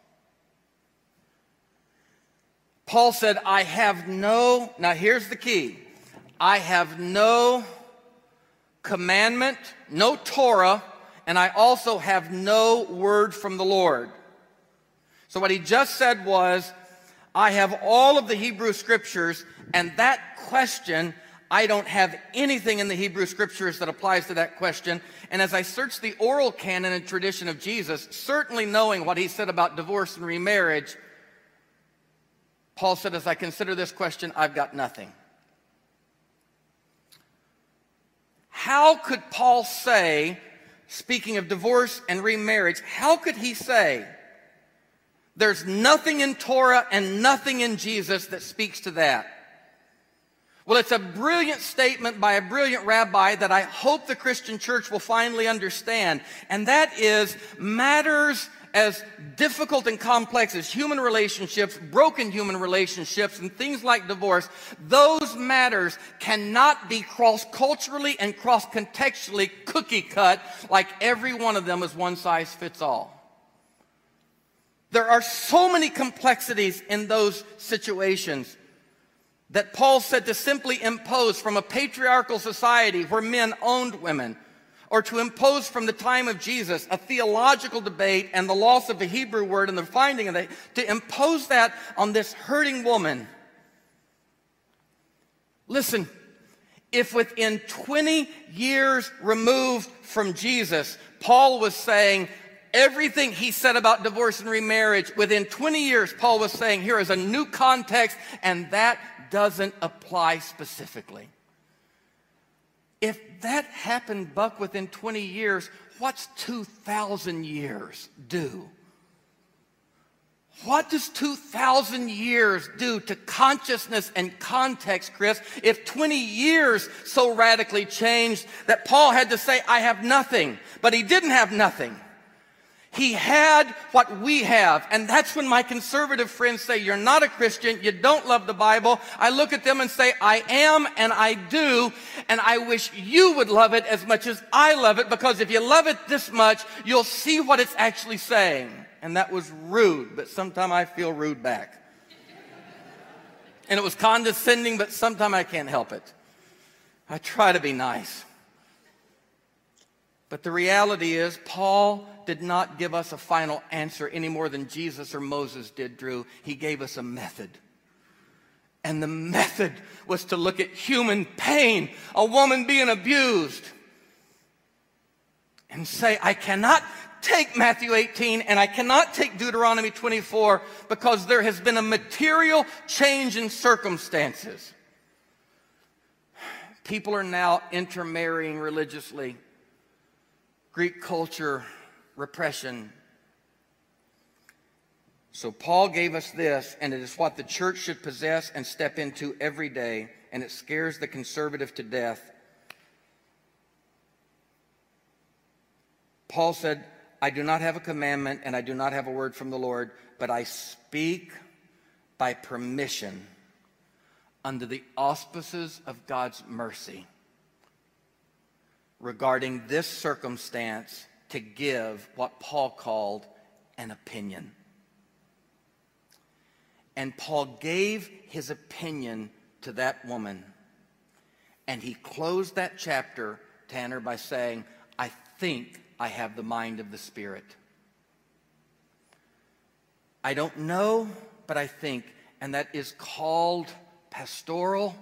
S1: Paul said, I have no, now here's the key I have no commandment, no Torah, and I also have no word from the Lord. So what he just said was, I have all of the Hebrew scriptures, and that question, I don't have anything in the Hebrew scriptures that applies to that question. And as I search the oral canon and tradition of Jesus, certainly knowing what he said about divorce and remarriage, Paul said, as I consider this question, I've got nothing. How could Paul say, speaking of divorce and remarriage, how could he say, there's nothing in Torah and nothing in Jesus that speaks to that? Well, it's a brilliant statement by a brilliant rabbi that I hope the Christian church will finally understand. And that is matters as difficult and complex as human relationships, broken human relationships, and things like divorce, those matters cannot be cross culturally and cross contextually cookie cut like every one of them is one size fits all. There are so many complexities in those situations that Paul said to simply impose from a patriarchal society where men owned women or to impose from the time of Jesus a theological debate and the loss of the Hebrew word and the finding of it, to impose that on this hurting woman. Listen, if within 20 years removed from Jesus, Paul was saying, everything he said about divorce and remarriage, within 20 years, Paul was saying, here is a new context, and that doesn't apply specifically. If that happened, Buck, within 20 years, what's 2,000 years do? What does 2,000 years do to consciousness and context, Chris, if 20 years so radically changed that Paul had to say, I have nothing, but he didn't have nothing? He had what we have. And that's when my conservative friends say, You're not a Christian. You don't love the Bible. I look at them and say, I am and I do. And I wish you would love it as much as I love it because if you love it this much, you'll see what it's actually saying. And that was rude, but sometimes I feel rude back. And it was condescending, but sometimes I can't help it. I try to be nice. But the reality is, Paul did not give us a final answer any more than Jesus or Moses did, Drew. He gave us a method. And the method was to look at human pain, a woman being abused, and say, I cannot take Matthew 18 and I cannot take Deuteronomy 24 because there has been a material change in circumstances. People are now intermarrying religiously Greek culture, repression. So Paul gave us this, and it is what the church should possess and step into every day, and it scares the conservative to death. Paul said, I do not have a commandment and I do not have a word from the Lord, but I speak by permission under the auspices of God's mercy regarding this circumstance to give what Paul called an opinion. And Paul gave his opinion to that woman. And he closed that chapter, Tanner, by saying, I think I have the mind of the Spirit. I don't know, but I think, and that is called pastoral,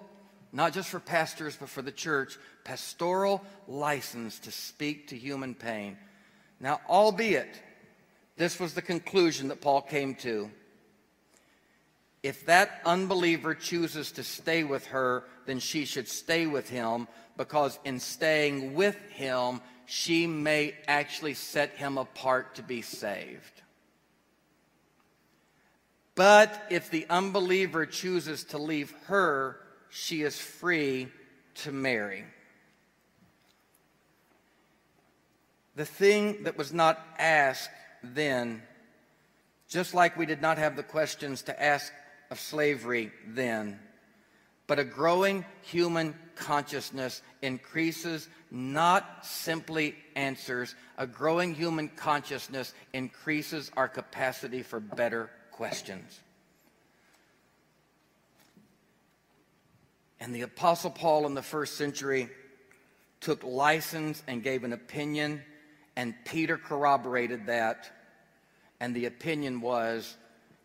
S1: not just for pastors, but for the church, pastoral license to speak to human pain. Now, albeit this was the conclusion that Paul came to, if that unbeliever chooses to stay with her, then she should stay with him because in staying with him, she may actually set him apart to be saved. But if the unbeliever chooses to leave her, she is free to marry. The thing that was not asked then, just like we did not have the questions to ask of slavery then, but a growing human consciousness increases not simply answers. A growing human consciousness increases our capacity for better questions. And the Apostle Paul in the first century took license and gave an opinion and Peter corroborated that. And the opinion was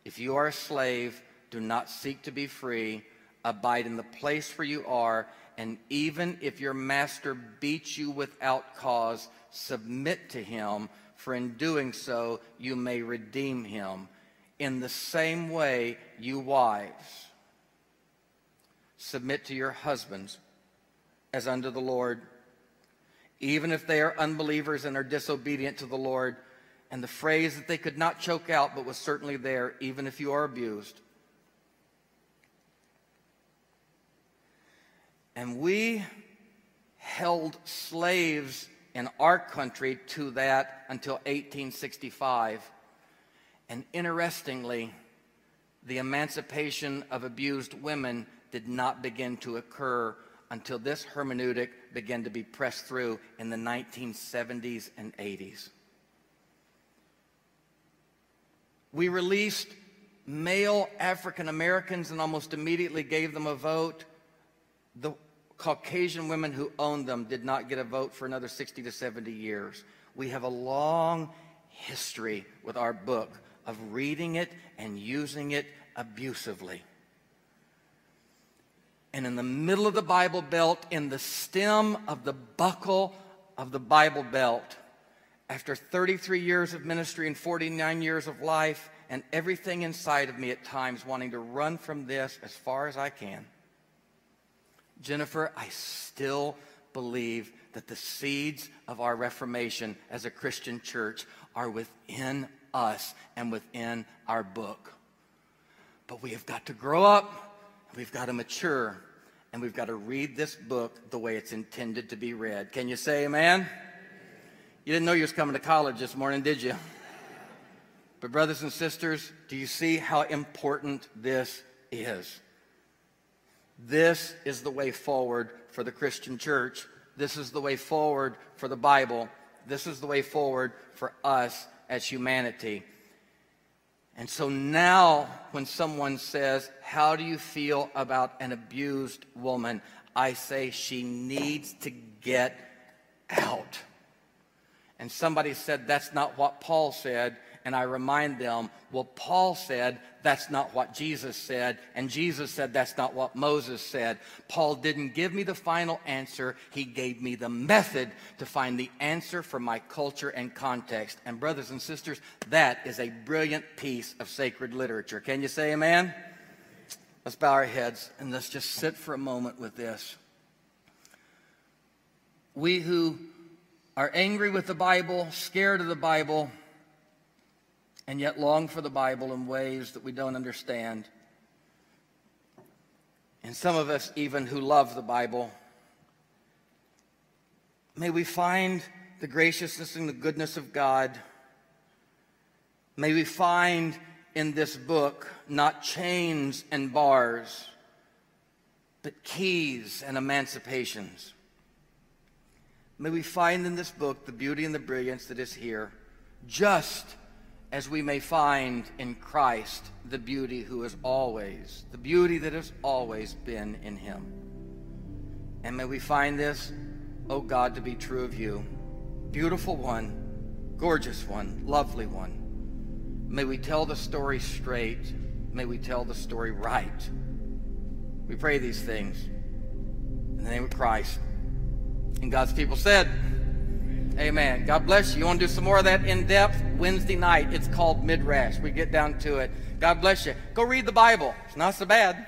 S1: if you are a slave, do not seek to be free, abide in the place where you are, and even if your master beats you without cause, submit to him, for in doing so you may redeem him. In the same way, you wives, submit to your husbands as unto the Lord even if they are unbelievers and are disobedient to the Lord. And the phrase that they could not choke out, but was certainly there, even if you are abused. And we held slaves in our country to that until 1865. And interestingly, the emancipation of abused women did not begin to occur until this hermeneutic began to be pressed through in the 1970s and 80s. We released male African Americans and almost immediately gave them a vote. The Caucasian women who owned them did not get a vote for another 60 to 70 years. We have a long history with our book of reading it and using it abusively and in the middle of the Bible Belt, in the stem of the buckle of the Bible Belt, after 33 years of ministry and 49 years of life, and everything inside of me at times wanting to run from this as far as I can. Jennifer, I still believe that the seeds of our Reformation as a Christian church are within us and within our book. But we have got to grow up, we've got to mature, and we've got to read this book the way it's intended to be read. Can you say amen? You didn't know you was coming to college this morning, did you? But brothers and sisters, do you see how important this is? This is the way forward for the Christian church. This is the way forward for the Bible. This is the way forward for us as humanity. And so now, when someone says, How do you feel about an abused woman? I say, She needs to get out. And somebody said, That's not what Paul said and I remind them, well, Paul said that's not what Jesus said, and Jesus said that's not what Moses said. Paul didn't give me the final answer, he gave me the method to find the answer for my culture and context. And, brothers and sisters, that is a brilliant piece of sacred literature. Can you say amen? Let's bow our heads and let's just sit for a moment with this. We who are angry with the Bible, scared of the Bible, and yet long for the Bible in ways that we don't understand. And some of us, even who love the Bible, may we find the graciousness and the goodness of God. May we find in this book not chains and bars, but keys and emancipations. May we find in this book the beauty and the brilliance that is here, just as we may find in Christ the beauty who is always, the beauty that has always been in him. And may we find this, oh God, to be true of you. Beautiful one, gorgeous one, lovely one. May we tell the story straight. May we tell the story right. We pray these things in the name of Christ. And God's people said, Amen. God bless you. You want to do some more of that in depth? Wednesday night. It's called Midrash. We get down to it. God bless you. Go read the Bible. It's not so bad.